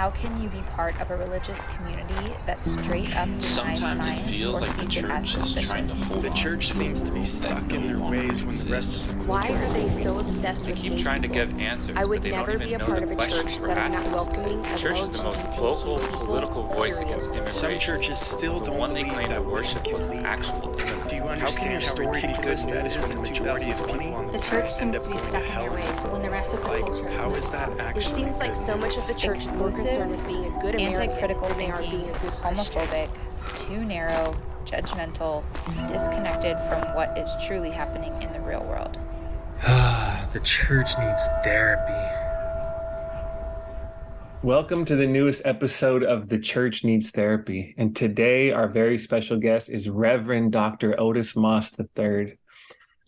How can you be part of a religious community that straight up denies Sometimes it feels or like the sees it as church is trying to suspicious? hold The on church to seems to be stuck in their ways when the rest of the Why are they so obsessed They with keep gay trying to people? give answers, I would but they never don't be a know part the of a questions church we're that is asking. not welcoming The church is the most LGBTQ vocal political voice against immigration. Some churches still the don't one they claim that worship women was can an lead. actual Do you immigrant. understand how ridiculous that is when the majority of people on the The church end seems up to be going stuck in hell? their ways when the rest of the Like, culture is how moving is that on. It seems like so much of the church is more Exclusive, concerned with being a good American Anti-critical than they are thinking, being a good Christian. homophobic, too narrow, judgmental, disconnected from what is truly happening in the real world. Ah, the church needs therapy. Welcome to the newest episode of The Church Needs Therapy. And today, our very special guest is Reverend Dr. Otis Moss III.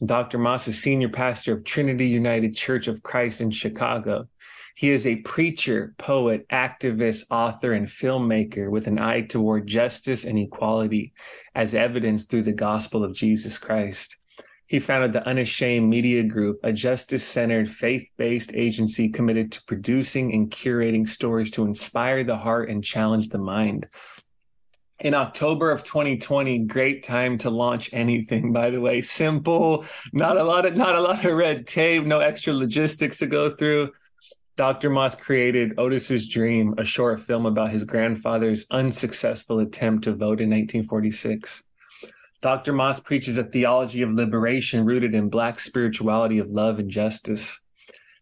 Dr. Moss is senior pastor of Trinity United Church of Christ in Chicago. He is a preacher, poet, activist, author, and filmmaker with an eye toward justice and equality, as evidenced through the gospel of Jesus Christ. He founded the Unashamed Media Group, a justice centered, faith based agency committed to producing and curating stories to inspire the heart and challenge the mind. In October of 2020, great time to launch anything, by the way. Simple, not a lot of not a lot of red tape, no extra logistics to go through. Dr. Moss created Otis's Dream, a short film about his grandfather's unsuccessful attempt to vote in 1946. Dr. Moss preaches a theology of liberation rooted in Black spirituality of love and justice.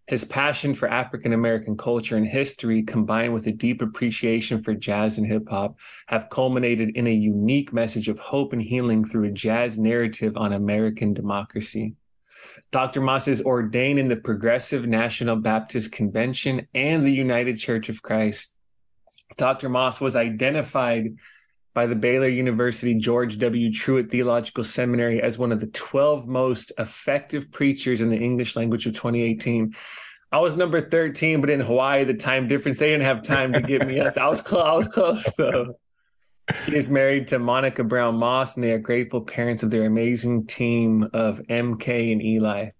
His passion for African American culture and history, combined with a deep appreciation for jazz and hip hop, have culminated in a unique message of hope and healing through a jazz narrative on American democracy. Dr. Moss is ordained in the Progressive National Baptist Convention and the United Church of Christ. Dr. Moss was identified by the Baylor University George W. Truett Theological Seminary as one of the 12 most effective preachers in the English language of 2018. I was number 13, but in Hawaii, the time difference, they didn't have time to get me up. I was close, I was close though. He is married to Monica Brown Moss, and they are grateful parents of their amazing team of MK and Eli.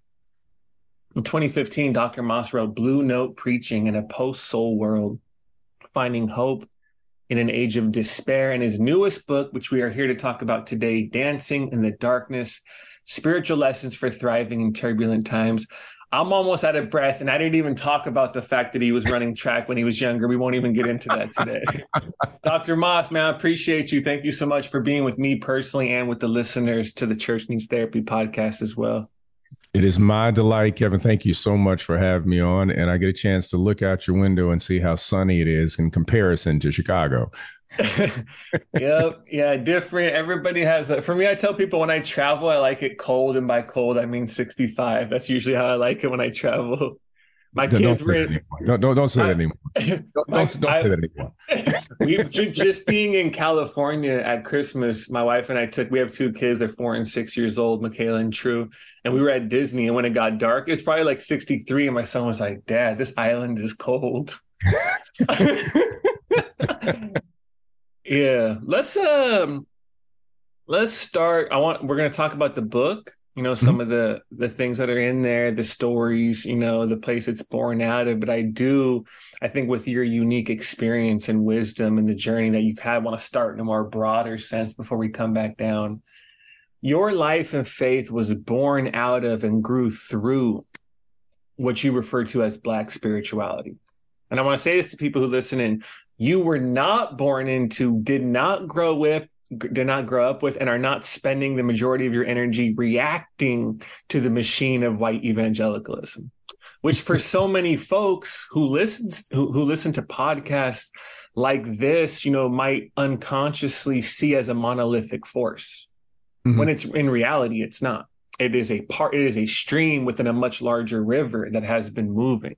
In 2015, Dr. Moss wrote Blue Note Preaching in a Post Soul World, Finding Hope in an Age of Despair. And his newest book, which we are here to talk about today, Dancing in the Darkness Spiritual Lessons for Thriving in Turbulent Times. I'm almost out of breath, and I didn't even talk about the fact that he was running track when he was younger. We won't even get into that today. Dr. Moss, man, I appreciate you. Thank you so much for being with me personally and with the listeners to the Church Needs Therapy podcast as well. It is my delight, Kevin. Thank you so much for having me on. And I get a chance to look out your window and see how sunny it is in comparison to Chicago. yep. Yeah. Different. Everybody has a, for me, I tell people when I travel, I like it cold. And by cold, I mean 65. That's usually how I like it when I travel. My Don't- kids don't, were in, don't, don't, don't say I- that anymore. Don't, My- don't, don't I- say that anymore. we just being in California at Christmas, my wife and I took we have two kids, they're four and six years old, Michaela and True. And we were at Disney and when it got dark, it was probably like 63. And my son was like, Dad, this island is cold. Yeah. Let's um let's start. I want we're gonna talk about the book, you know, some of the the things that are in there, the stories, you know, the place it's born out of. But I do I think with your unique experience and wisdom and the journey that you've had, want to start in a more broader sense before we come back down. Your life and faith was born out of and grew through what you refer to as Black spirituality. And I want to say this to people who listen in you were not born into, did not grow with, did not grow up with, and are not spending the majority of your energy reacting to the machine of white evangelicalism which for so many folks who listens who, who listen to podcasts like this you know might unconsciously see as a monolithic force. Mhm. when it's in reality it's not. It is a part it is a stream within a much larger river that has been moving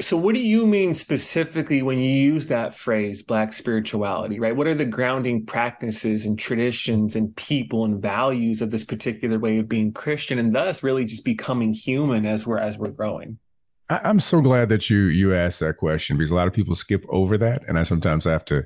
so what do you mean specifically when you use that phrase black spirituality right what are the grounding practices and traditions and people and values of this particular way of being christian and thus really just becoming human as we're as we're growing I, I'm so glad that you you asked that question because a lot of people skip over that, and I sometimes have to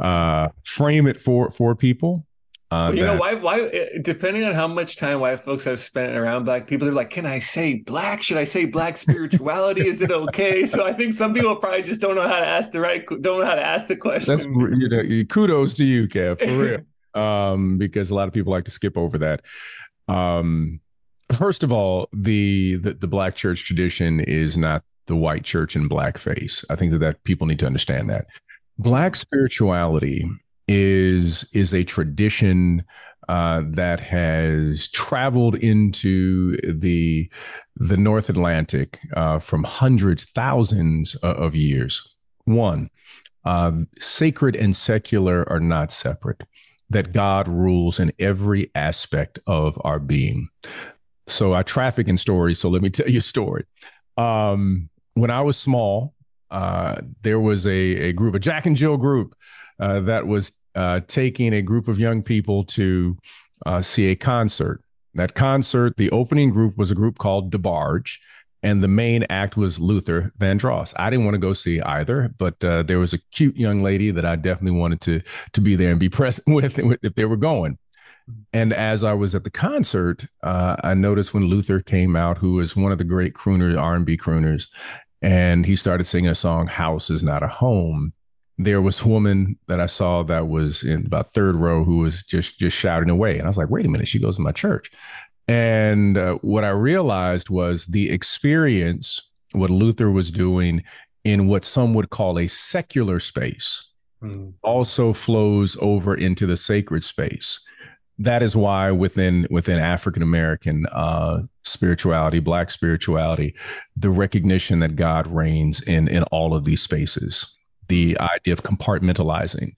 uh, frame it for for people. Uh, Well, you know why? Why? Depending on how much time white folks have spent around black people, they're like, "Can I say black? Should I say black spirituality? Is it okay?" So I think some people probably just don't know how to ask the right, don't know how to ask the question. That's you know, kudos to you, Kev, for real. um, because a lot of people like to skip over that. Um, first of all, the, the the black church tradition is not the white church in blackface. I think that, that people need to understand that black spirituality is is a tradition uh, that has traveled into the the North Atlantic uh, from hundreds, thousands of years. One, uh, sacred and secular are not separate. That God rules in every aspect of our being. So I traffic in stories. So let me tell you a story. Um, when I was small, uh, there was a, a group, a Jack and Jill group, uh, that was uh, taking a group of young people to uh, see a concert. That concert, the opening group was a group called DeBarge, and the main act was Luther Vandross. I didn't want to go see either, but uh, there was a cute young lady that I definitely wanted to to be there and be present with if they were going. And as I was at the concert, uh, I noticed when Luther came out, who is one of the great crooners, R&B crooners, and he started singing a song, "House is Not a Home." There was a woman that I saw that was in about third row who was just just shouting away, and I was like, "Wait a minute, she goes to my church." And uh, what I realized was the experience, what Luther was doing in what some would call a secular space, Mm. also flows over into the sacred space. That is why within within African American uh, spirituality, Black spirituality, the recognition that God reigns in in all of these spaces, the idea of compartmentalizing,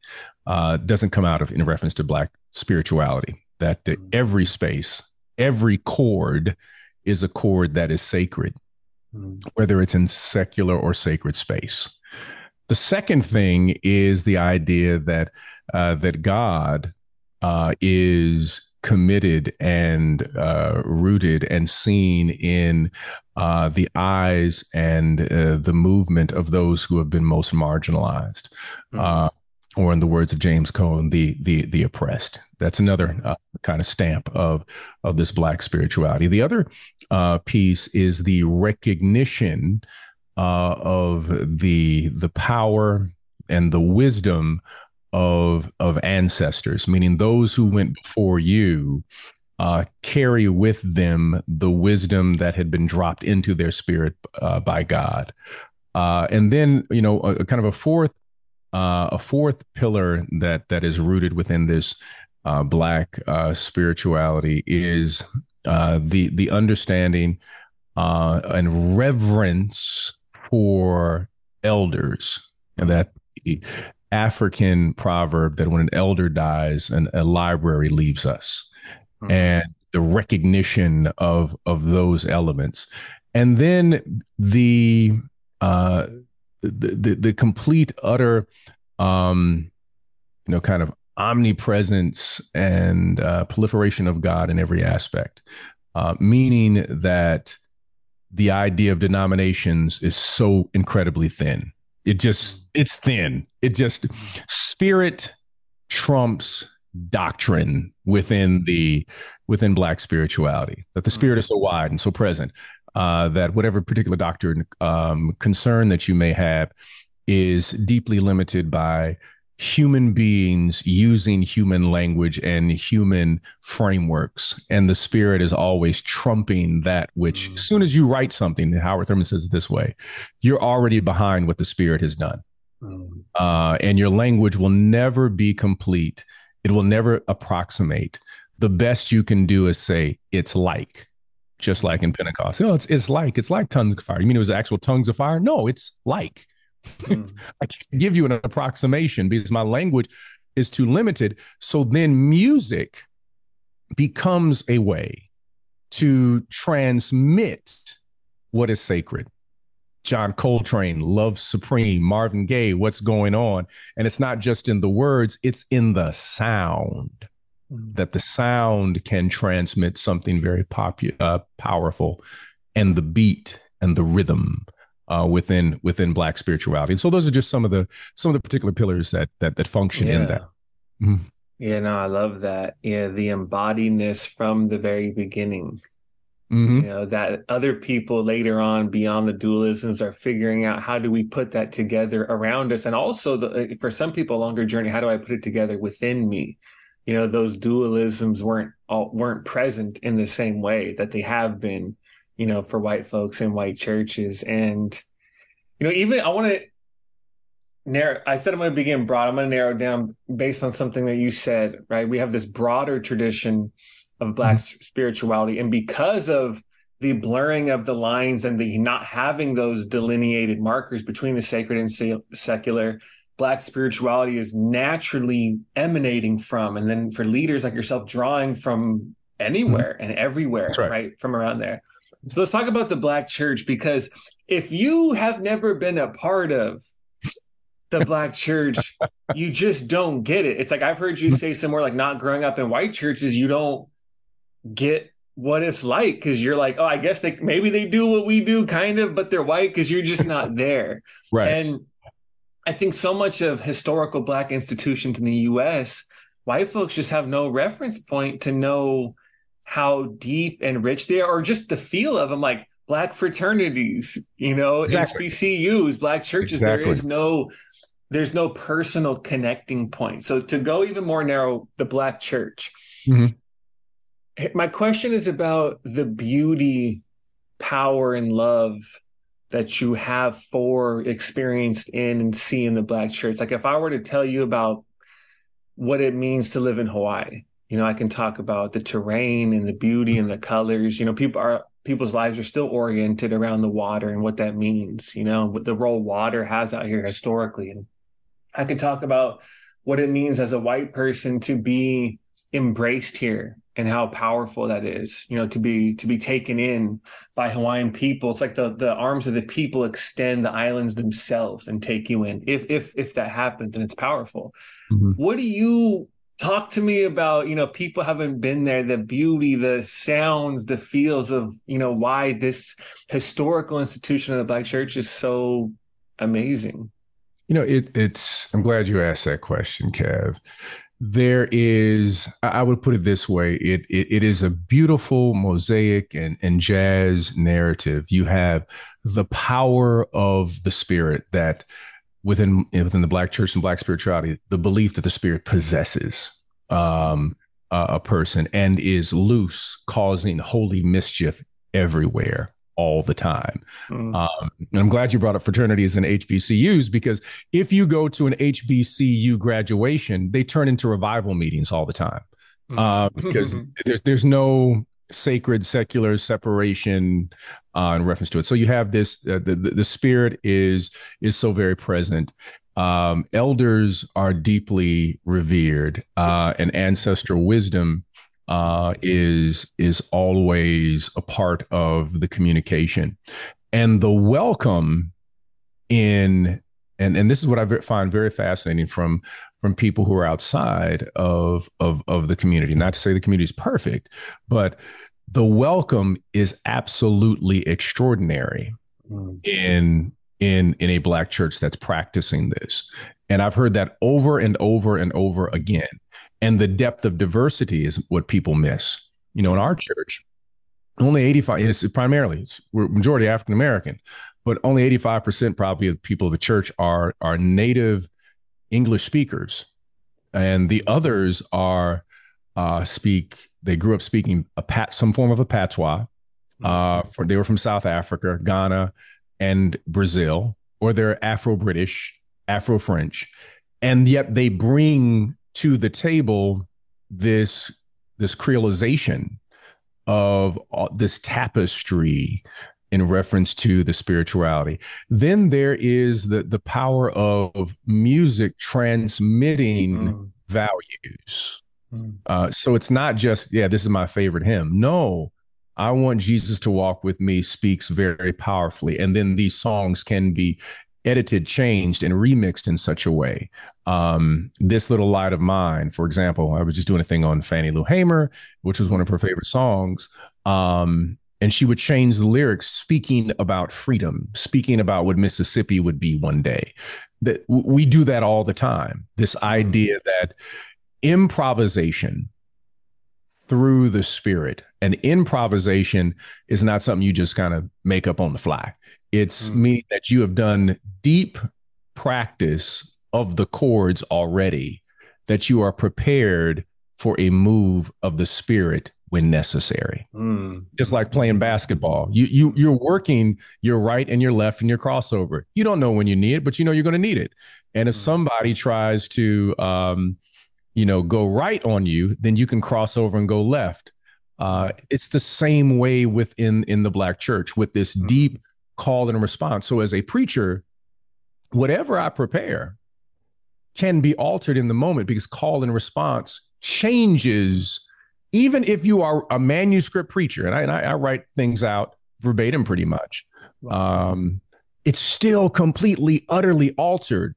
uh, doesn't come out of in reference to Black spirituality. That the, every space, every chord, is a chord that is sacred Mm. whether it's in secular or sacred space. The second thing is the idea that uh, that God uh, is committed and uh, rooted and seen in uh, the eyes and uh, the movement of those who have been most marginalized, uh, or in the words of James Cone, the the the oppressed. That's another uh, kind of stamp of of this black spirituality. The other uh, piece is the recognition uh, of the the power and the wisdom of of ancestors, meaning those who went before you uh, carry with them the wisdom that had been dropped into their spirit uh, by God. Uh, and then, you know, a, a kind of a fourth uh, a fourth pillar that that is rooted within this uh, black uh, spirituality is the the understanding and reverence for elders, and that African proverb that when an elder dies, an, a library leaves us, Mm. and the recognition of of those elements, and then the uh, the, the the complete utter um, you know kind of omnipresence and uh, proliferation of God in every aspect, uh, meaning that the idea of denominations is so incredibly thin. It just it's thin. It just spirit trumps doctrine within the within black spirituality. That the spirit is so wide and so present uh, that whatever particular doctrine um, concern that you may have is deeply limited by human beings using human language and human frameworks. And the spirit is always trumping that which as soon as you write something howard thurman says it this way you're already behind what the spirit has done. Mm. uh, and your language will never be complete. It will never approximate. The best you can do is say it's like just like in pentecost. Oh it's, it's like it's like tongues of fire. You mean it was actual tongues of fire? No it's like Mm. I can't give you an approximation because my language is too limited. So then music becomes a way to transmit what is sacred. John Coltrane, Love Supreme, Marvin Gaye, what's going on? And it's not just in the words, it's in the sound Mm. that the sound can transmit something very popu- uh, powerful and the beat and the rhythm uh, within within black spirituality. And so those are just some of the some of the particular pillars that that that function in Yeah. that. Mhm. Yeah, no, I love that. Yeah, the embodiedness from the very beginning. Mm-hmm. You know, that other people later on beyond the dualisms are figuring out how do we put that together around us. And also the, for some people, a longer journey, how do I put it together within me? You know, those dualisms weren't all weren't present in the same way that they have been, you know, for white folks in white churches. And, you know, even I want to narrow I said I'm going to begin broad. I'm going to narrow down based on something that you said, right? We have this broader tradition of black mm-hmm. spirituality and because of the blurring of the lines and the not having those delineated markers between the sacred and secular black spirituality is naturally emanating from and then for leaders like yourself drawing from anywhere mm-hmm. and everywhere right. right from around there so let's talk about the black church because if you have never been a part of the black church, you just don't get it. It's like I've heard you say somewhere like not growing up in white churches, you don't get what it's like because you're like, oh, I guess they maybe they do what we do, kind of, but they're white because you're just not there. right. And I think so much of historical black institutions in the US, white folks just have no reference point to know how deep and rich they are, or just the feel of them. Like black fraternities, you know, exactly. HBCUs, black churches. Exactly. There is no there's no personal connecting point. So to go even more narrow, the black church. Mm-hmm. My question is about the beauty, power, and love that you have for experienced in and see in the black church. Like if I were to tell you about what it means to live in Hawaii, you know, I can talk about the terrain and the beauty and the colors. You know, people are people's lives are still oriented around the water and what that means, you know, what the role water has out here historically. And I could talk about what it means as a white person to be embraced here and how powerful that is you know to be to be taken in by hawaiian people it's like the the arms of the people extend the islands themselves and take you in if if if that happens and it's powerful mm-hmm. what do you talk to me about you know people haven't been there the beauty the sounds the feels of you know why this historical institution of the black church is so amazing you know, it, it's, I'm glad you asked that question, Kev. There is, I would put it this way it, it, it is a beautiful mosaic and, and jazz narrative. You have the power of the spirit that within within the black church and black spirituality, the belief that the spirit possesses um, a, a person and is loose, causing holy mischief everywhere all the time. Mm. Um, and I'm glad you brought up fraternities and HBCUs because if you go to an HBCU graduation, they turn into revival meetings all the time mm. uh, because there's there's no sacred secular separation uh, in reference to it. So you have this uh, the, the the spirit is is so very present. Um, elders are deeply revered, uh, and ancestral wisdom uh, is is always a part of the communication, and the welcome in and and this is what I find very fascinating from from people who are outside of of of the community. Not to say the community is perfect, but the welcome is absolutely extraordinary mm. in in in a black church that's practicing this. And I've heard that over and over and over again and the depth of diversity is what people miss. You know, in our church, only 85 it's primarily it's, we're majority African American, but only 85% probably of people of the church are are native English speakers. And the others are uh, speak they grew up speaking a pat some form of a patois. Uh, for, they were from South Africa, Ghana, and Brazil, or they're Afro British, Afro French, and yet they bring to the table this this creolization of this tapestry in reference to the spirituality. Then there is the the power of music transmitting mm. values. Mm. Uh, so it's not just yeah, this is my favorite hymn. No, I want Jesus to walk with me speaks very powerfully, and then these songs can be edited, changed, and remixed in such a way. Um, this little light of mine, for example, I was just doing a thing on Fannie Lou Hamer, which was one of her favorite songs. Um, and she would change the lyrics, speaking about freedom, speaking about what Mississippi would be one day. That we do that all the time. This idea that improvisation through the spirit. And improvisation is not something you just kind of make up on the fly. It's Mm. meaning that you have done deep practice of the chords already, that you are prepared for a move of the spirit when necessary. Mm. Just like playing basketball. You you you're working your right and your left and your crossover. You don't know when you need it, but you know you're going to need it. And if Mm. somebody tries to um you know go right on you, then you can cross over and go left. Uh, it's the same way within in the black church with this Mhm. deep call and response. So as a preacher, whatever I prepare can be altered in the moment because call and response changes. Even if you are a manuscript preacher, and I, and I, I write things out verbatim pretty much, um, it's still completely, utterly altered.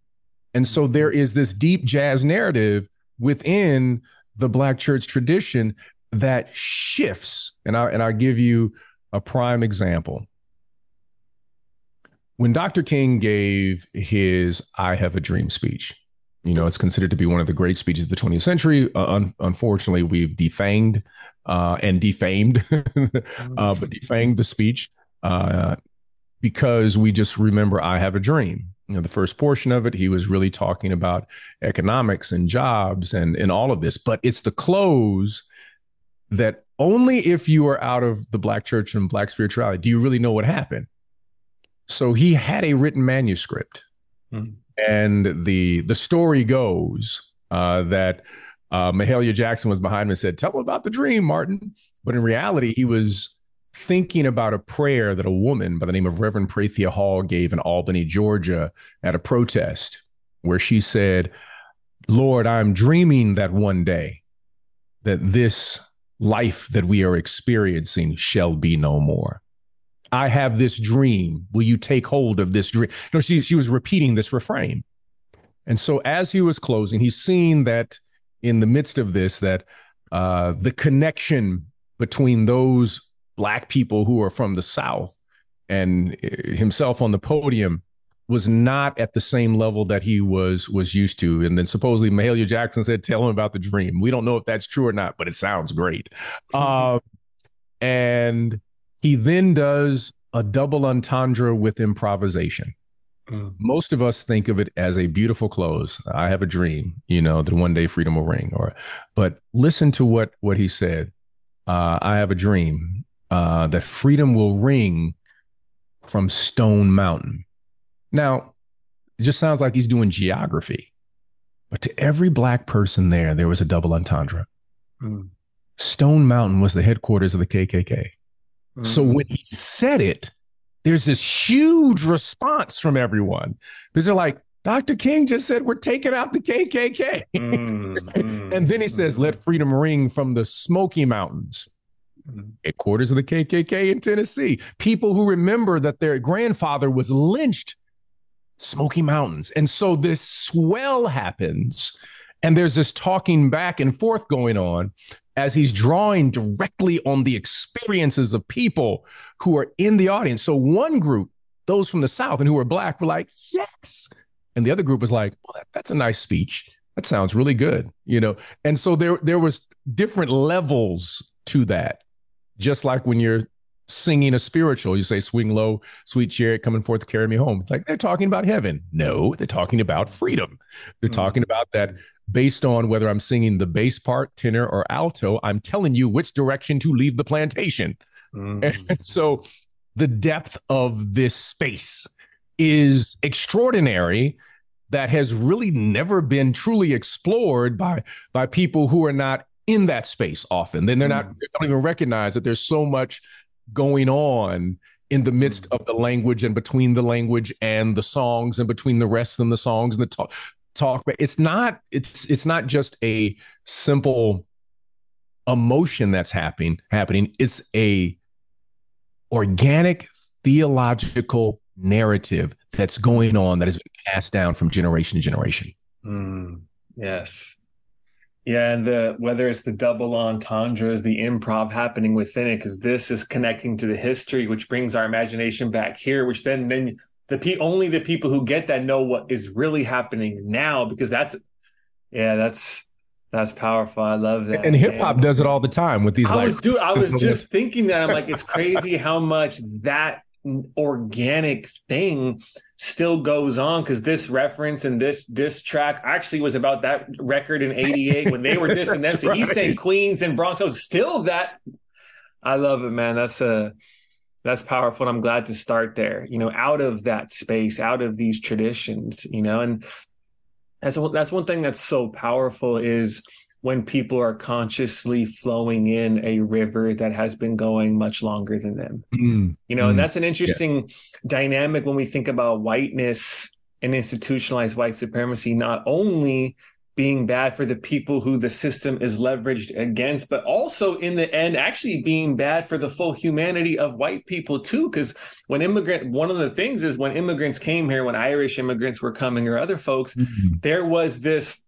And so there is this deep jazz narrative within the black church tradition that shifts. And I and I'll give you a prime example. When Dr. King gave his I Have a Dream speech, you know, it's considered to be one of the great speeches of the 20th century. Uh, un- unfortunately, we've defanged uh, and defamed, uh, but defanged the speech uh, because we just remember I Have a Dream. You know, the first portion of it, he was really talking about economics and jobs and, and all of this. But it's the close that only if you are out of the black church and black spirituality do you really know what happened. So he had a written manuscript, Mhm. and the the story goes uh, that uh, Mahalia Jackson was behind him and said, "Tell him about the dream, Martin." But in reality, he was thinking about a prayer that a woman by the name of Reverend Prathia Hall gave in Albany, Georgia, at a protest, where she said, "Lord, I'm dreaming that one day that this life that we are experiencing shall be no more." I have this dream. Will you take hold of this dream? No, she she was repeating this refrain. And so as he was closing, he's seen that in the midst of this, that uh, the connection between those black people who are from the South and uh, himself on the podium was not at the same level that he was was used to. And then supposedly Mahalia Jackson said, "Tell him about the dream." We don't know if that's true or not, but it sounds great. Um, and he then does a double entendre with improvisation. Mm. Most of us think of it as a beautiful close. I have a dream, you know, that one day freedom will ring. Or, but listen to what what he said. Uh, I have a dream uh, that freedom will ring from Stone Mountain. Now, it just sounds like he's doing geography, but to every black person there, there was a double entendre. Mm. Stone Mountain was the headquarters of the KKK. So Mm. when he said it, there's this huge response from everyone because they're like, Dr. King just said we're taking out the KKK. Mm, mm, and then he says, mm, let freedom ring from the Smoky Mountains. Mm-hmm. headquarters of the KKK in Tennessee. People who remember that their grandfather was lynched, Smoky Mountains. And so this swell happens, and there's this talking back and forth going on as he's drawing directly on the experiences of people who are in the audience. So one group, those from the South and who were black, were like, yes. And the other group was like, well, that, that's a nice speech. That sounds really good, you know. And so there there was different levels to that. Just like when you're singing a spiritual, you say, swing low, sweet chariot coming forth to carry me home. It's like they're talking about heaven. No, they're talking about freedom. They're Mm. talking about that based on whether I'm singing the bass part, tenor, or alto, I'm telling you which direction to leave the plantation. Mm. And so the depth of this space is extraordinary that has really never been truly explored by by people who are not in that space often. Then they're not they don't even recognize that there's so much going on in the midst of the language and between the language and the songs and between the rest and the songs and the talk talk but it's not it's it's not just a simple emotion that's happening happening. It's a organic theological narrative that's going on that has been passed down from generation to generation. Mm, yes. Yeah, and the whether it's the double entendres, the improv happening within it, because this is connecting to the history, which brings our imagination back here, which then then the pe only the people who get that know what is really happening now, because that's yeah, that's That's powerful. I love that. And hip hop does it all the time with these I like was dude, I was just thinking that I'm like, it's crazy how much that organic thing still goes on because this reference and this this track actually was about that record in 88 when they were dissing them. So he's saying Queens and Bronx. So still that I love it, man. That's a that's powerful. And I'm glad to start there, you know, out of that space, out of these traditions, you know, and that's that's one thing that's so powerful is when people are consciously flowing in a river that has been going much longer than them. Mm, you know Mm. and that's an interesting dynamic when we think about whiteness and institutionalized white supremacy not only being bad for the people who the system is leveraged against but also in the end actually being bad for the full humanity of white people too. Because when immigrant one of the things is when immigrants came here when irish immigrants were coming or other folks mm, there was this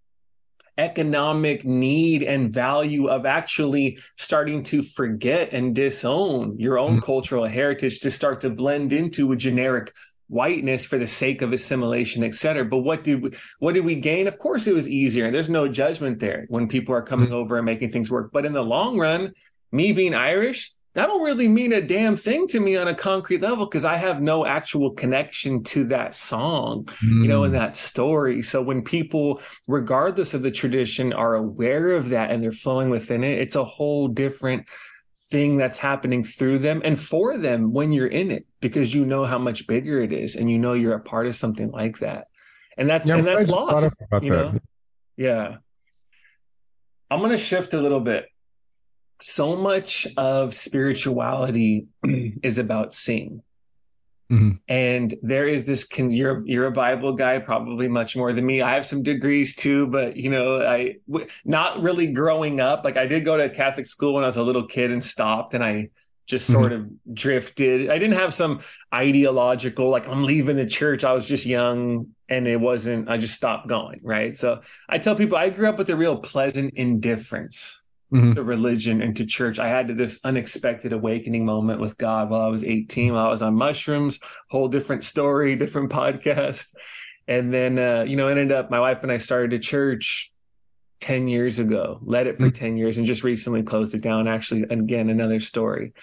economic need and value of actually starting to forget and disown your own Mhm. cultural heritage to start to blend into a generic whiteness for the sake of assimilation et cetera. But what did we, what did we gain? Of course it was easier and there's no judgment there when people are coming over and making things work. But in the long run me being irish that don't really mean a damn thing to me on a concrete level because i have no actual connection to that song you know, in mm. that story. So when people, regardless of the tradition, are aware of that and they're flowing within it, it's a whole different thing that's happening through them and for them when you're in it because you know how much bigger it is and you know you're a part of something like that. And that's Yeah, I'm and that's glad you brought lost. You that. know? Yeah. I'm gonna shift a little bit. So much of spirituality is about seeing. Mhm. And there is this. Con- you're you're a Bible guy, probably much more than me. I have some degrees too, but you know, I w- not really growing up. Like I did go to Catholic school when I was a little kid and stopped, and I just Mhm. sort of drifted. I didn't have some ideological like I'm leaving the church. I was just young, and it wasn't. I just stopped going. Right. So I tell people I grew up with a real pleasant indifference Mhm. to religion and to church. I had this unexpected awakening moment with God while I was 18, while I was on mushrooms, whole different story, different podcast. And then, uh, you know, ended up, my wife and I started a church 10 years ago, led it for Mm. 10 years and just recently closed it down. Actually, again, another story.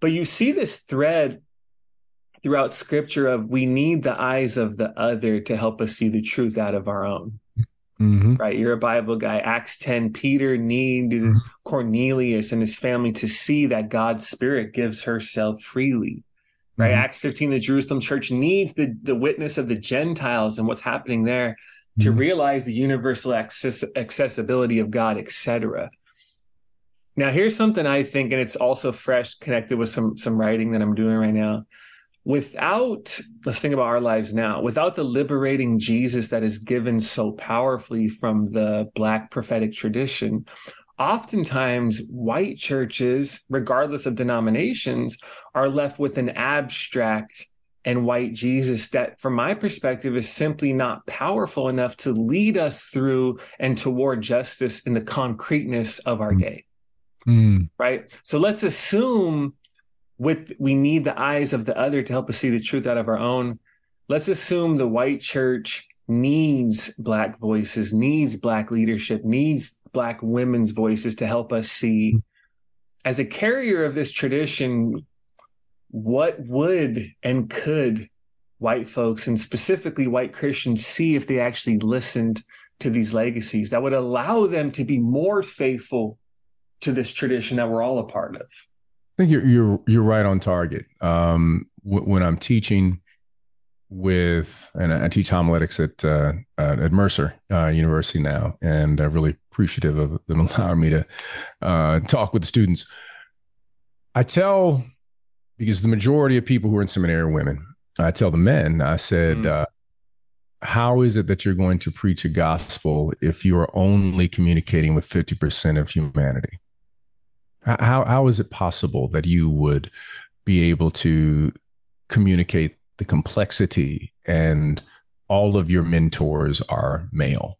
But you see this thread throughout scripture of we need the eyes of the other to help us see the truth out of our own Mhm. right? You're a Bible guy. Acts 10, Peter needed Mhm. Cornelius and his family to see that God's spirit gives herself freely. Right. Mhm. Acts 15, the Jerusalem church needs the, the witness of the Gentiles and what's happening there to Mhm. realize the universal access, accessibility of God, etc. Now, here's something I think, and it's also fresh connected with some some writing that I'm doing right now. Without, let's think about our lives now, without the liberating Jesus that is given so powerfully from the Black prophetic tradition, oftentimes white churches, regardless of denominations, are left with an abstract and white Jesus that, from my perspective, is simply not powerful enough to lead us through and toward justice in the concreteness of our day Mm. right? So let's assume with we need the eyes of the other to help us see the truth out of our own. Let's assume the white church needs black voices, needs black leadership, needs black women's voices to help us see. As a carrier of this tradition, what would and could white folks and specifically white Christians see if they actually listened to these legacies that would allow them to be more faithful to this tradition that we're all a part of. I think you're you're you're right on target. Um, w- when I'm teaching with, and I teach homiletics at uh, at Mercer uh, University now, and I'm really appreciative of them allowing me to uh, talk with the students. I tell because the majority of people who are in seminary are women. I tell the men. I said, Mm. uh, "How is it that you're going to preach a gospel if you are only communicating with fifty percent of humanity?" How how is it possible that you would be able to communicate the complexity and all of your mentors are male?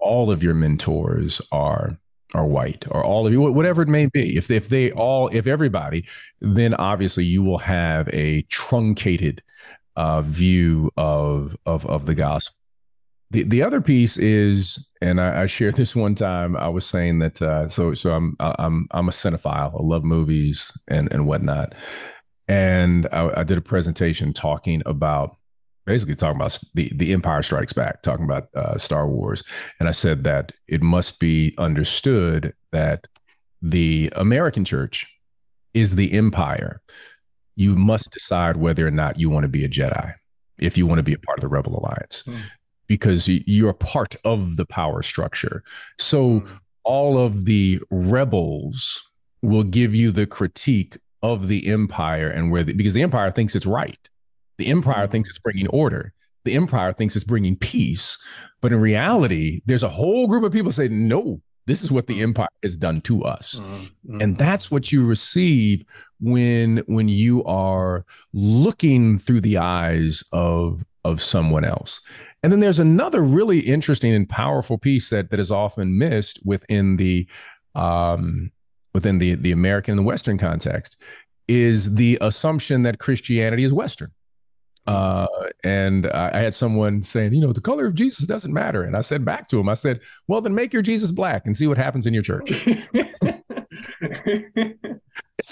All of your mentors are are white or all of you whatever it may be. If if they all if everybody then obviously you will have a truncated uh, view of of of the gospel the the other piece is, and I, I shared this one time. I was saying that uh, so so I'm I'm I'm a cinephile. I love movies and and whatnot. And I, I did a presentation talking about basically talking about the the Empire Strikes Back, talking about uh, Star Wars, and I said that it must be understood that the American church is the empire. You must decide whether or not you want to be a Jedi if you want to be a part of the Rebel Alliance. Mm because you're part of the power structure. So mm. all of the rebels will give you the critique of the empire and where the, because the empire thinks it's right. The empire mm. thinks it's bringing order. The empire thinks it's bringing peace. But in reality, there's a whole group of people say, no, this is what the mm. empire has done to us. Mm-hmm. And that's what you receive when when you are looking through the eyes of of someone else. And then there's another really interesting and powerful piece that that is often missed within the um, within the the American and the Western context is the assumption that Christianity is Western. Uh, and I, I, had someone saying, you know, the color of Jesus doesn't matter. And I said back to him, I said, well, then make your Jesus black and see what happens in your church.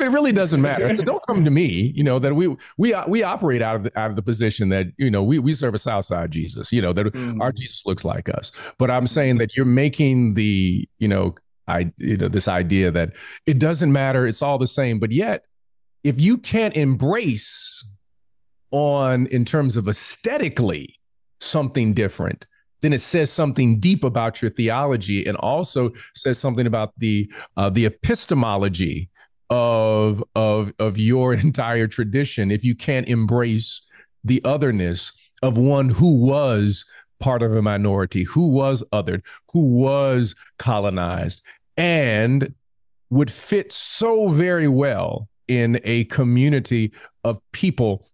it really doesn't matter, so don't come to me. You know that we we we operate out of the, out of the position that you know we we serve a Southside Jesus. You know that mm. our Jesus looks like us. But I'm saying that you're making the you know I you know this idea that it doesn't matter. It's all the same. But yet, if you can't embrace on in terms of aesthetically something different then it says something deep about your theology and also says something about the uh, the epistemology of of of your entire tradition if you can't embrace the otherness of one who was part of a minority who was othered who was colonized and would fit so very well in a community of people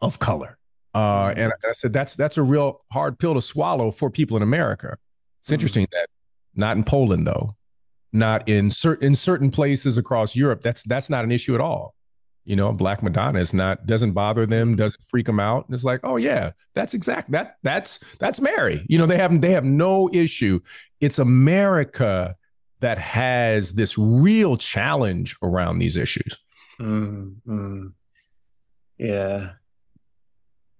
of color uh, mm-hmm. and I said that's that's a real hard pill to swallow for people in America. It's mm-hmm. interesting that not in Poland though, not in certain in certain places across Europe. That's that's not an issue at all. You know, Black Madonna is not doesn't bother them, doesn't freak them out. And it's like, oh yeah, that's exact that that's that's Mary. You know, they have they have no issue. It's America that has this real challenge around these issues. Mm-hmm. Yeah,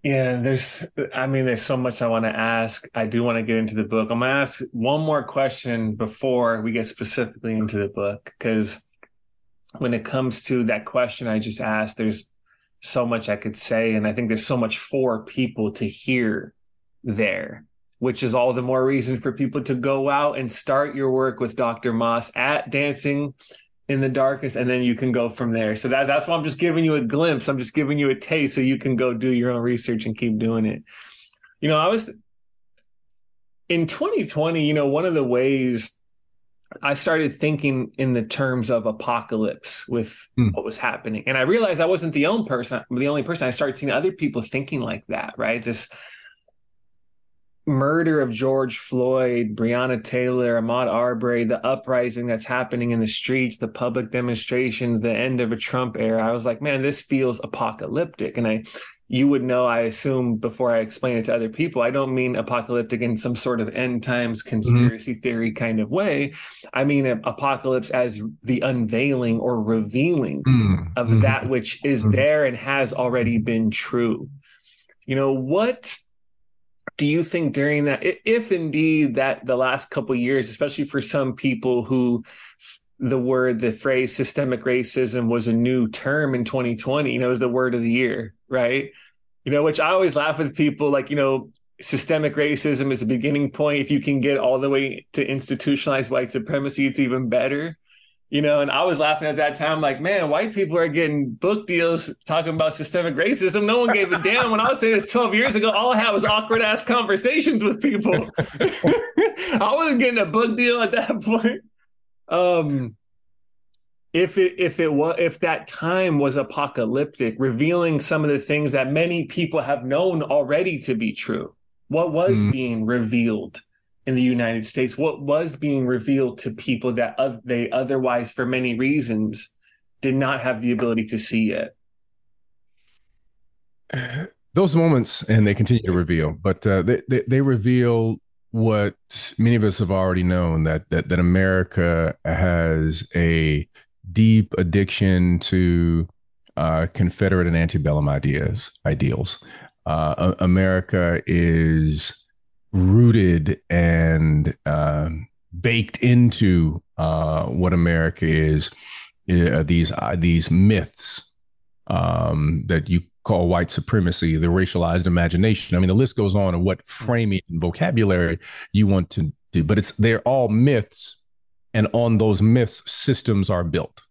yeah, there's, I mean, there's so much I want to ask. I do want to get into the book. I'm going to ask one more question before we get specifically into the book, because when it comes to that question I just asked, there's so much I could say. And I think there's so much for people to hear there, which is all the more reason for people to go out and start your work with Dr. Moss at Dancing in the darkness and then you can go from there. So that that's why i'm just giving you a glimpse. I'm just giving you a taste so you can go do your own research and keep doing it. You know i was in 2020 you know one of the ways i started thinking in the terms of apocalypse with mm. what was happening. And i realized i wasn't the only person the only person. I started seeing other people thinking like that right? This murder of George Floyd, Breonna Taylor, Ahmaud Arbery, the uprising that's happening in the streets, the public demonstrations, the end of a Trump era, I was like, man, this feels apocalyptic. And I, you would know, I assume before I explain it to other people, I don't mean apocalyptic in some sort of end times conspiracy mm-hmm. theory kind of way. I mean apocalypse as the unveiling or revealing mm-hmm. of that which is mm-hmm. there and has already been true. You know, what do you think during that if indeed that the last couple years especially for some people who the word the phrase systemic racism was a new term in 2020 you know it was the word of the year right? You know which i always laugh with people like you know systemic racism is a beginning point. If you can get all the way to institutionalized white supremacy it's even better you know, and I was laughing at that time, like, man, white people are getting book deals talking about systemic racism. No one gave a damn. When I was saying this 12 years ago, all I had was awkward ass conversations with people. I wasn't getting a book deal at that point. Um, if it if it was if that time was apocalyptic, revealing some of the things that many people have known already to be true, what was mm. being revealed? In the United States, what was being revealed to people that they otherwise, for many reasons, did not have the ability to see yet? those moments, and they continue to reveal, but uh, they, they they reveal what many of us have already known that that that America has a deep addiction to uh, Confederate and antebellum ideas ideals. Uh, America is rooted and um, baked into uh, what America is. Uh, these uh, these myths um, that you call white supremacy, the racialized imagination. I mean, the list goes on of what framing and vocabulary you want to do, but it's they're all myths, and on those myths, systems are built,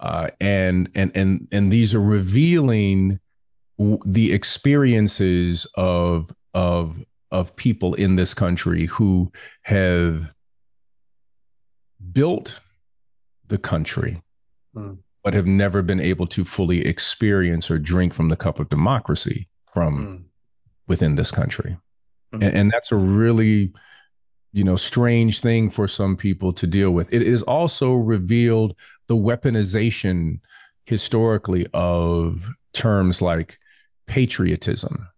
uh, and and and and these are revealing the experiences of of of people in this country who have built the country, mm. but have never been able to fully experience or drink from the cup of democracy from mm. within this country. Mm-hmm. And, and, that's a really, you know, strange thing for some people to deal with. It is also revealed the weaponization historically of terms like patriotism.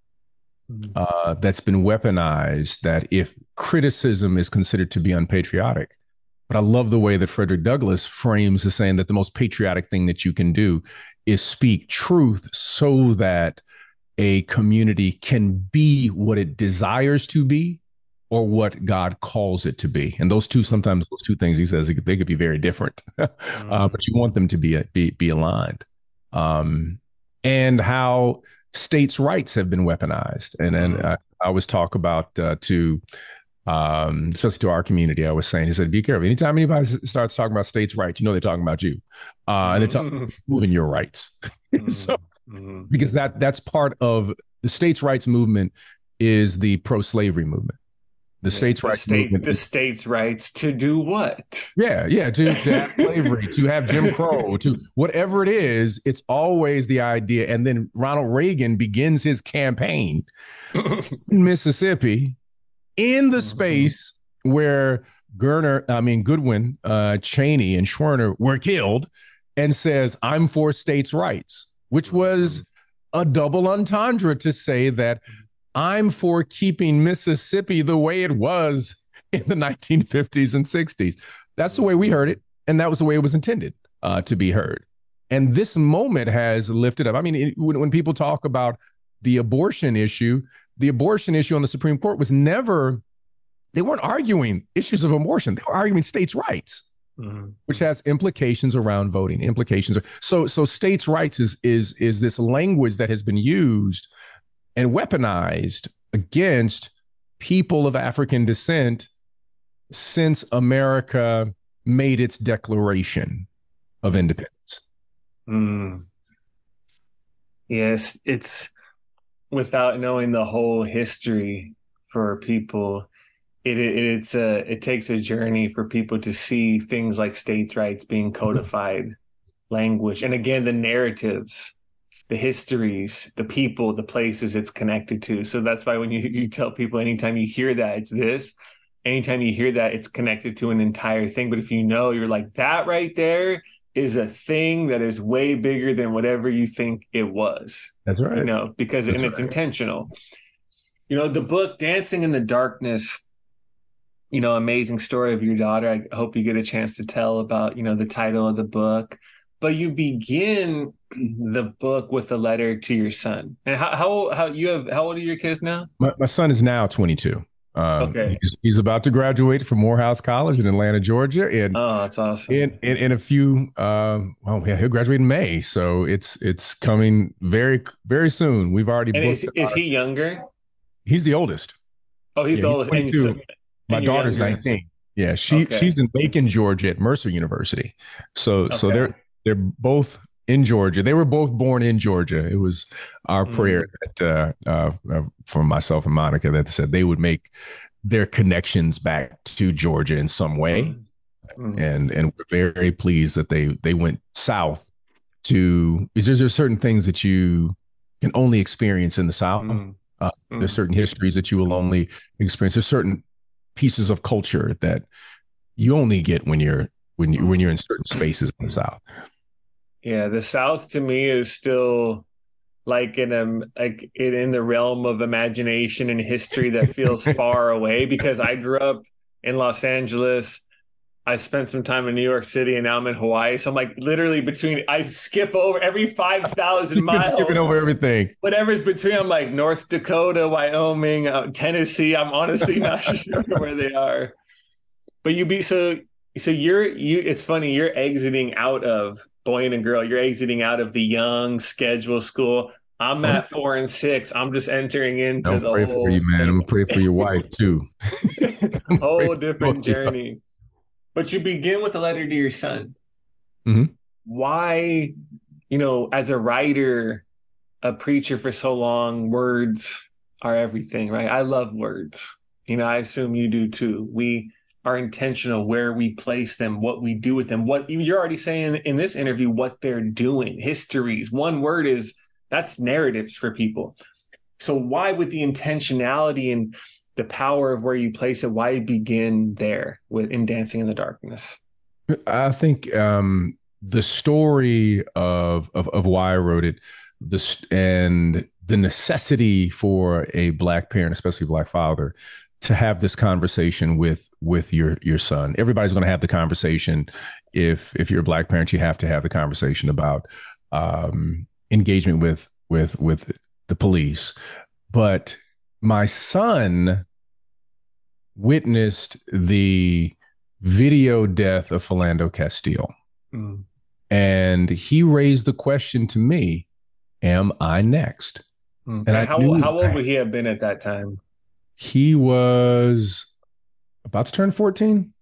Uh, that's been weaponized that if criticism is considered to be unpatriotic. But I love the way that Frederick Douglass frames the saying that the most patriotic thing that you can do is speak truth so that a community can be what it desires to be or what God calls it to be. And those two, sometimes those two things, he says, they could be very different, mm-hmm. uh, but you want them to be, be, be aligned. Um, and how states' rights have been weaponized. And then mm-hmm. I, I, always talk about uh, to, um, especially to our community, I was saying, he said, be careful. Anytime anybody starts talking about states' rights, you know they're talking about you, uh, and they're talking mm-hmm. moving your rights. so, mm-hmm. because that that's part of the states' rights movement is the pro-slavery movement the states' rights state. The states' rights to do what? Yeah, yeah, to, to have slavery, to have Jim Crow, to whatever it is, it's always the idea. And then Ronald Reagan begins his campaign in Mississippi in the mm-hmm. space where Gerner, I mean Goodman, uh, Chaney, and Schwerner were killed, and says, "I'm for states' rights," which was mm-hmm. a double entendre to say that I'm for keeping Mississippi the way it was in the 1950s and 60s. That's the way we heard it. And that was the way it was intended uh, to be heard. And this moment has lifted up. I mean, it, when, when people talk about the abortion issue, the abortion issue on the Supreme Court was never, they weren't arguing issues of abortion, they were arguing states' rights. Mm-hmm. Which has implications around voting, implications. So, so states' rights is is is this language that has been used and weaponized against people of African descent since America made its declaration of independence. Mm. Yes, it's without knowing the whole history for people. It, it it's a it takes a journey for people to see things like states' rights being codified, mm-hmm. language, and again the narratives the histories, the people, the places it's connected to. So that's why when you, you tell people anytime you hear that, it's this. Anytime you hear that, it's connected to an entire thing. But if you know, you're like, that right there is a thing that is way bigger than whatever you think it was. That's right. You know, because That's and it's intentional. You know, the book Dancing in the Darkness, you know, amazing story of your daughter. I hope you get a chance to tell about, you know, the title of the book but you begin the book with a letter to your son. And how how how you have how old are your kids now? My, my son is now 22. Um, okay. He's, he's, about to graduate from Morehouse College in Atlanta, Georgia. And oh, that's awesome. In, in, in a few, uh, well, yeah, he'll graduate in May. So it's, it's coming very, very soon. We've already, is, is he younger? He's the oldest. Oh, he's yeah, the oldest. He's and, My daughter's younger. 19. Yeah. She, okay. she's in Macon, Georgia at Mercer University. So, okay. so they're, they're both in Georgia. They were both born in Georgia. It was our mm. prayer that uh, uh, uh, from myself and Monica that said they would make their connections back to Georgia in some way, mm. and and we're very pleased that they they went south to. Is there, certain things that you can only experience in the South? Mm. Uh, there's mm. certain histories that you will only experience. There's certain pieces of culture that you only get when you're when you when you're in certain spaces in the South. Yeah, the South to me is still like in a like in, in the realm of imagination and history that feels far away because I grew up in Los Angeles. I spent some time in New York City and now I'm in Hawaii. So I'm like literally between I skip over every 5,000 miles. Skipping over everything. Whatever's between I'm like North Dakota, Wyoming, uh, Tennessee. I'm honestly not sure where they are. But you be so so you're you it's funny you're exiting out of boy and girl. You're exiting out of the young schedule school. I'm at four and six. I'm just entering into I'm the pray whole for you, man. I'm praying for your wife too. whole different journey. But you begin with a letter to your son. Mhm. why you know as a writer a preacher for so long words are everything right? I love words. You know i assume you do too. We are intentional where we place them what we do with them what you're already saying in this interview what they're doing. Histories. One word is that's narratives for people. So why with the intentionality and the power of where you place it why begin there with in dancing in the darkness? I think um, the story of, of of why I wrote it, this and the necessity for a black parent, especially black father, to have this conversation with with your your son. Everybody's going to have the conversation. If if you're a black parent, you have to have the conversation about um, engagement with with with the police. But my son witnessed the video death of Philando Castile. Mm. And he raised the question to me, am I next? Mm. And I how, how old would he have been at that time He was about to turn 14,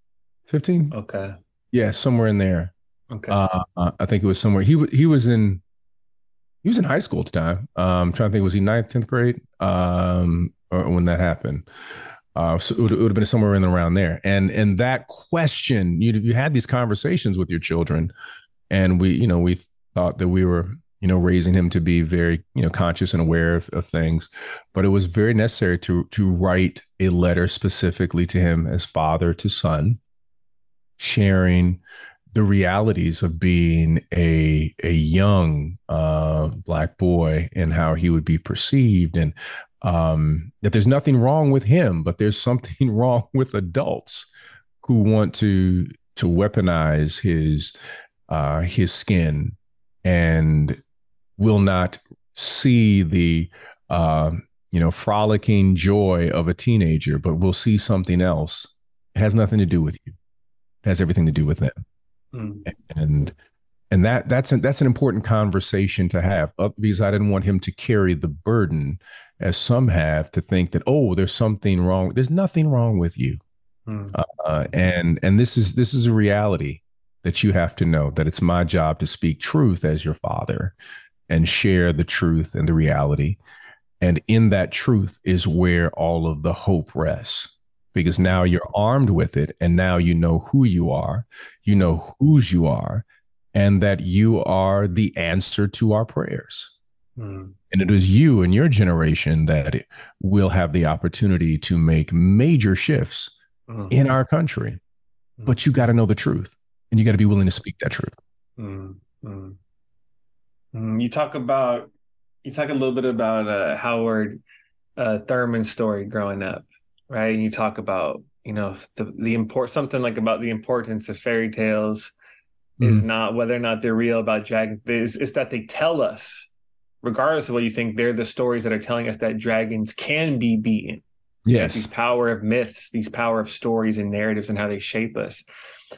15. okay Yeah, somewhere in there. okay Uh, uh, I think it was somewhere. He he was in he was in high school at the time. Um, trying to think, was he ninth, tenth grade? Um, or when that happened. Uh, so it would, it would have been somewhere in around there. And and that question, you you had these conversations with your children, and we you know we thought that we were you know raising him to be very you know conscious and aware of, of things, but it was very necessary to to write a letter specifically to him as father to son, sharing the realities of being a a young uh, black boy and how he would be perceived, and um, that there's nothing wrong with him, but there's something wrong with adults who want to to weaponize his uh, his skin. And will not see the uh, you know frolicking joy of a teenager, but will see something else. It has nothing to do with you. It has everything to do with them Mm. and and that that's an, that's an important conversation to have uh, because I didn't want him to carry the burden as some have to think that oh there's something wrong there's nothing wrong with you Mm. uh, and and this is this is a reality that you have to know that it's my job to speak truth as your father and share the truth and the reality and in that truth is where all of the hope rests because now you're armed with it and now you know who you are you know whose you are and that you are the answer to our prayers Mm. and it is you and your generation that will have the opportunity to make major shifts Mm. in our country but you got to know the truth and you got to be willing to speak that truth Mm, mm. Mm, You talk about you talk a little bit about uh, Howard uh, Thurman's story growing up, right? And you talk about you know the the import something like about the importance of fairy tales is not whether or not they're real about dragons. Is is that they tell us, regardless of what you think, they're the stories that are telling us that dragons can be beaten. yes these power of myths, these power of stories and narratives and how they shape us.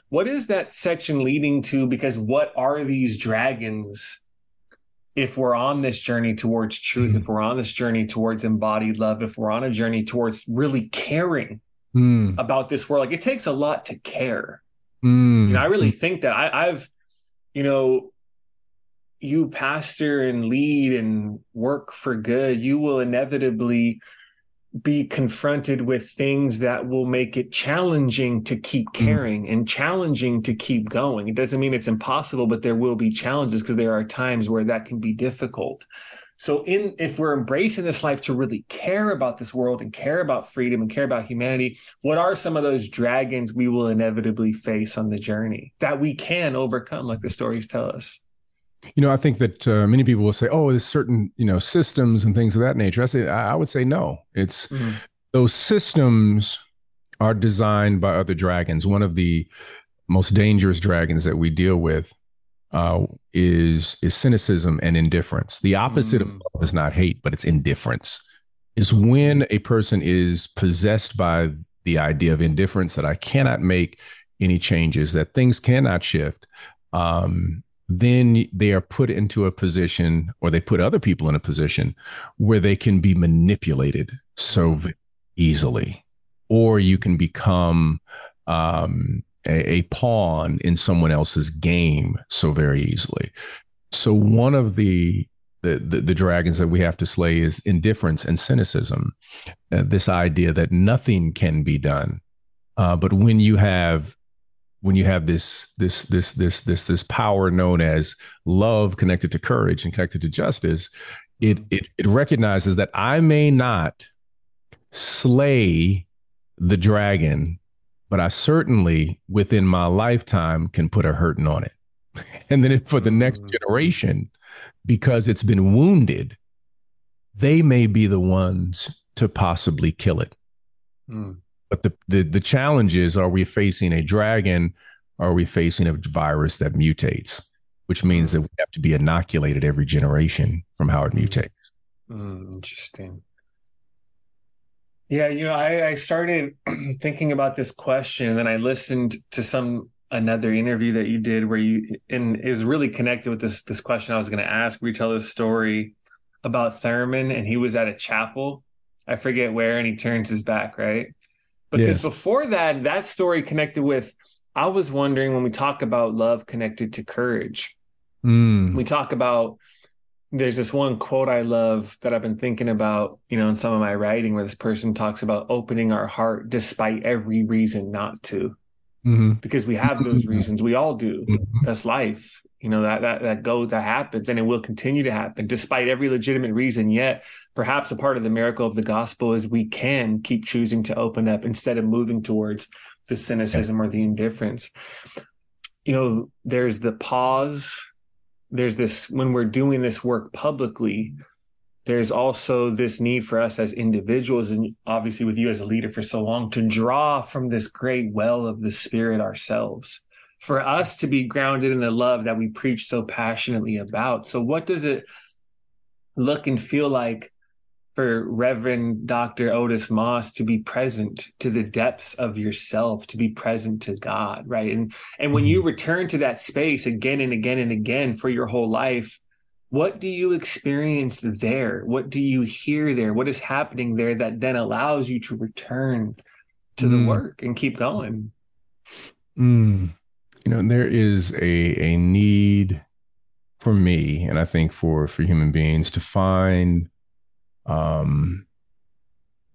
What is that section leading to? Because what are these dragons if we're on this journey towards truth, if we're on this journey towards embodied love, if we're on a journey towards really caring Mm, about this world? Like it takes a lot to care. mm, You know, I really think that I, I've, you know, you pastor and lead and work for good, you will inevitably be confronted with things that will make it challenging to keep hmm. caring and challenging to keep going. It doesn't mean it's impossible, but there will be challenges because there are times where that can be difficult. So in if we're embracing this life to really care about this world and care about freedom and care about humanity, what are some of those dragons we will inevitably face on the journey that we can overcome like the stories tell us? You know, I think that uh, many people will say, "Oh, there's certain you know systems and things of that nature." I say, I, I would say no. It's Mhm. those systems are designed by other dragons. One of the most dangerous dragons that we deal with uh, is is cynicism and indifference. The opposite Mm. of love is not hate, but it's indifference. Is when a person is possessed by the idea of indifference that I cannot make any changes, that things cannot shift. Um, then they are put into a position, or they put other people in a position where they can be manipulated so easily, or you can become um, a, a pawn in someone else's game so very easily. So one of the the, the, the dragons that we have to slay is indifference and cynicism. Uh, this idea that nothing can be done, uh, but when you have when you have this this this this this this power known as love connected to courage and connected to justice, it it it recognizes that I may not slay the dragon, but I certainly within my lifetime can put a hurting on it. And then for the next Mm. generation, because it's been wounded, they may be the ones to possibly kill it. Mm. But the, the the challenge is: Are we facing a dragon? Or are we facing a virus that mutates? Which means that we have to be inoculated every generation from how it mutates. Mm, interesting. Yeah, you know, I, I started thinking about this question, and then I listened to some another interview that you did where you and it was really connected with this this question I was going to ask. Where you tell this story about Thurman, and he was at a chapel, I forget where, and he turns his back, right? Because Yes. before that, that story connected with. I was wondering when we talk about love connected to courage, Mm. we talk about there's this one quote I love that I've been thinking about, you know, in some of my writing where this person talks about opening our heart despite every reason not to, Mhm. because we have those reasons. We all do. Mhm. That's life. You know, that that that goes that happens and it will continue to happen despite every legitimate reason. Yet perhaps a part of the miracle of the gospel is we can keep choosing to open up instead of moving towards the cynicism or the indifference. You know, there's the pause there's this when we're doing this work publicly there's also this need for us as individuals and obviously with you as a leader for so long to draw from this great well of the spirit ourselves for us to be grounded in the love that we preach so passionately about so what does it look and feel like for Reverend Dr. Otis Moss to be present to the depths of yourself, to be present to God, right? And and when you return to that space again and again and again for your whole life, what do you experience there? What do you hear there? What is happening there that then allows you to return to the Mm. work and keep going? Mm. You know, there is a a need for me, and I think for for human beings to find um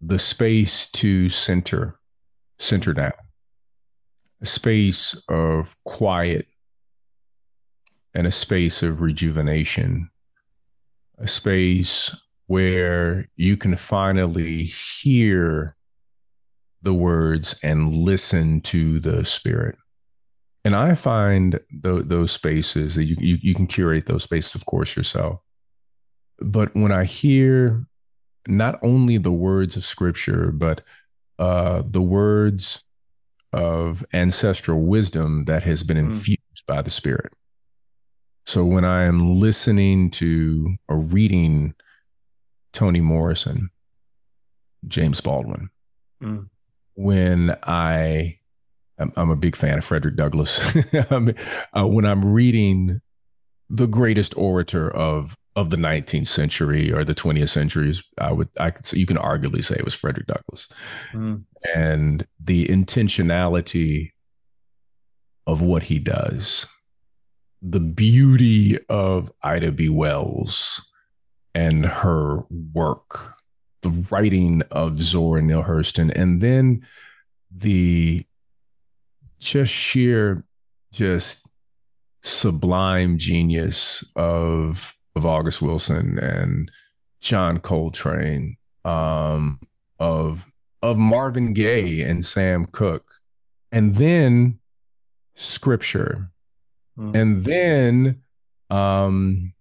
the space to center center down, a space of quiet and a space of rejuvenation, a space where you can finally hear the words and listen to the spirit. And I find th- those spaces that you, you you can curate those spaces, of course, yourself. But when I hear not only the words of Scripture, but uh, the words of ancestral wisdom that has been Mm. infused by the Spirit. So when I am listening to or reading Toni Morrison, James Baldwin, Mm. when I I'm, I'm a big fan of Frederick Douglass. I mean, uh, when I'm reading the greatest orator of of the 19th century or the 20th centuries, I would I could you can arguably say it was Frederick Douglass Mm. and the intentionality of what he does, the beauty of Ida B. Wells and her work, the writing of Zora Neale Hurston, and then the just sheer, just sublime genius of of August Wilson and John Coltrane, um, of of Marvin Gaye and Sam Cooke, and then scripture, Mm. and then um,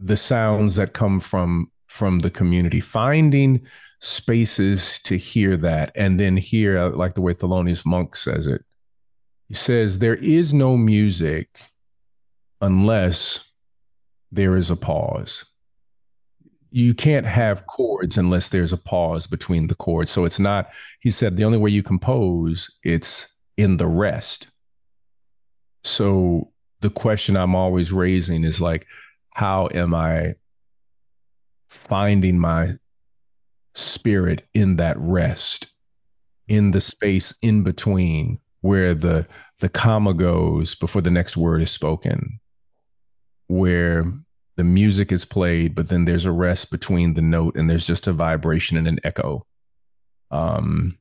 the sounds that come from from the community, finding spaces to hear that, and then hear like the way Thelonious Monk says it. He says there is no music unless there is a pause. You can't have chords unless there's a pause between the chords. So it's not, he said, the only way you compose, it's in the rest. So the question I'm always raising is like, how am I finding my spirit in that rest, in the space in between where the the comma goes before the next word is spoken, where the music is played, but then there's a rest between the note and there's just a vibration and an echo. Um,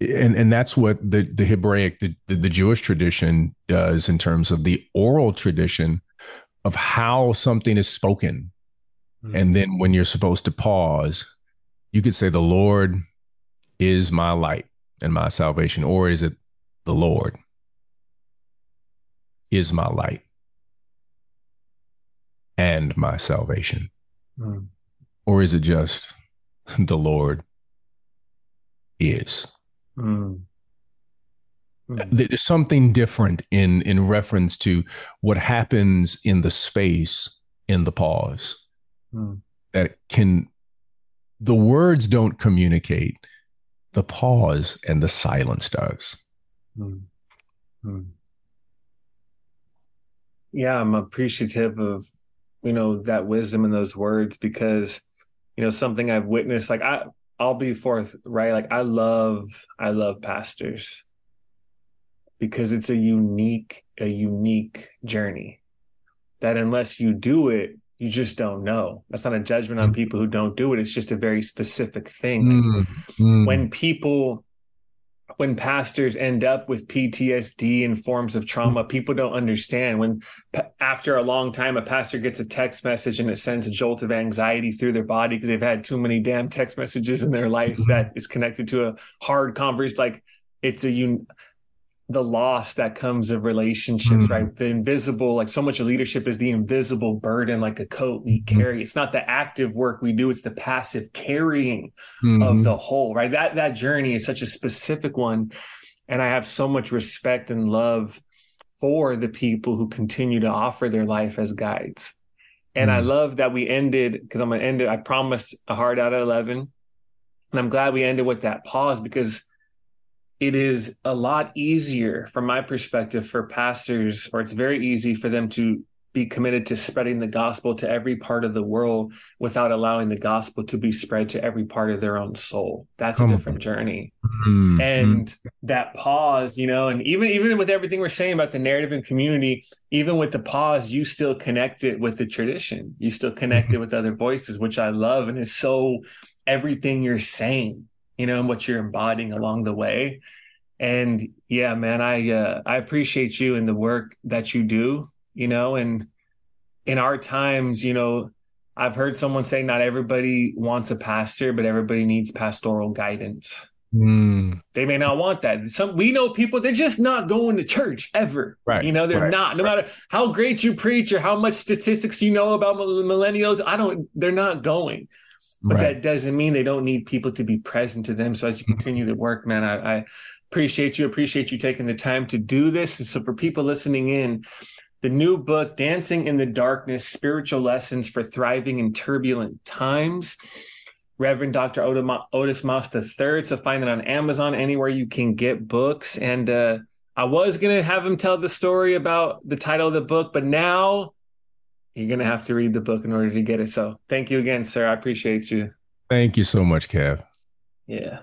and and that's what the the Hebraic the, the, the Jewish tradition does in terms of the oral tradition of how something is spoken. Mm-hmm. And then when you're supposed to pause, you could say the Lord is my light and my salvation or is it the Lord is my light and my salvation? Mm. Or is it just the Lord is? Mm. Mm. There's something different in in reference to what happens in the space in the pause mm. that can the words don't communicate the pause and the silence does mm. Mm. yeah i'm appreciative of you know that wisdom in those words because you know something i've witnessed like i i'll be forthright like i love i love pastors because it's a unique a unique journey that unless you do it you just don't know that's not a judgment on mm. people who don't do it it's just a very specific thing mm. Mm. when people when pastors end up with PTSD and forms of trauma, people don't understand. When after a long time, a pastor gets a text message and it sends a jolt of anxiety through their body because they've had too many damn text messages in their life mm-hmm. that is connected to a hard conversation. Like it's a un- the loss that comes of relationships, mm-hmm. right? The invisible, like so much of leadership is the invisible burden, like a coat we mm-hmm. carry. It's not the active work we do; it's the passive carrying mm-hmm. of the whole, right? That that journey is such a specific one, and I have so much respect and love for the people who continue to offer their life as guides. And I love that we ended because I'm gonna end it. I promised a hard out at eleven, and I'm glad we ended with that pause because it is a lot easier from my perspective for pastors or it's very easy for them to be committed to spreading the gospel to every part of the world without allowing the gospel to be spread to every part of their own soul. That's a different journey. Mm-hmm. and that pause you know and even even with everything we're saying about the narrative and community even with the pause you still connect it with the tradition. You still connect mm-hmm. it with other voices which i love and is so everything you're saying you know, and what you're embodying along the way. And yeah, man, I uh, I appreciate you and the work that you do, you know, and in our times, you know, I've heard someone say not everybody wants a pastor, but everybody needs pastoral guidance. Mm. They may not want that. Some we know people they're just not going to church ever. Right. You know, they're right. not. No right. matter how great you preach or how much statistics you know about millennials, I don't. They're not going but right. that doesn't mean they don't need people to be present to them. So as you mm-hmm. continue to work, man, I, I appreciate you. Appreciate you taking the time to do this. And so for people listening in, the new book, Dancing in the Darkness Spiritual Lessons for Thriving in Turbulent Times. Reverend Dr. Otis Moss III. So find it on Amazon, anywhere you can get books. And uh, I was going to have him tell the story about the title of the book, but now you're going to have to read the book in order to get it. So thank you again, sir. I appreciate you. Thank you so much, Kev. Yeah.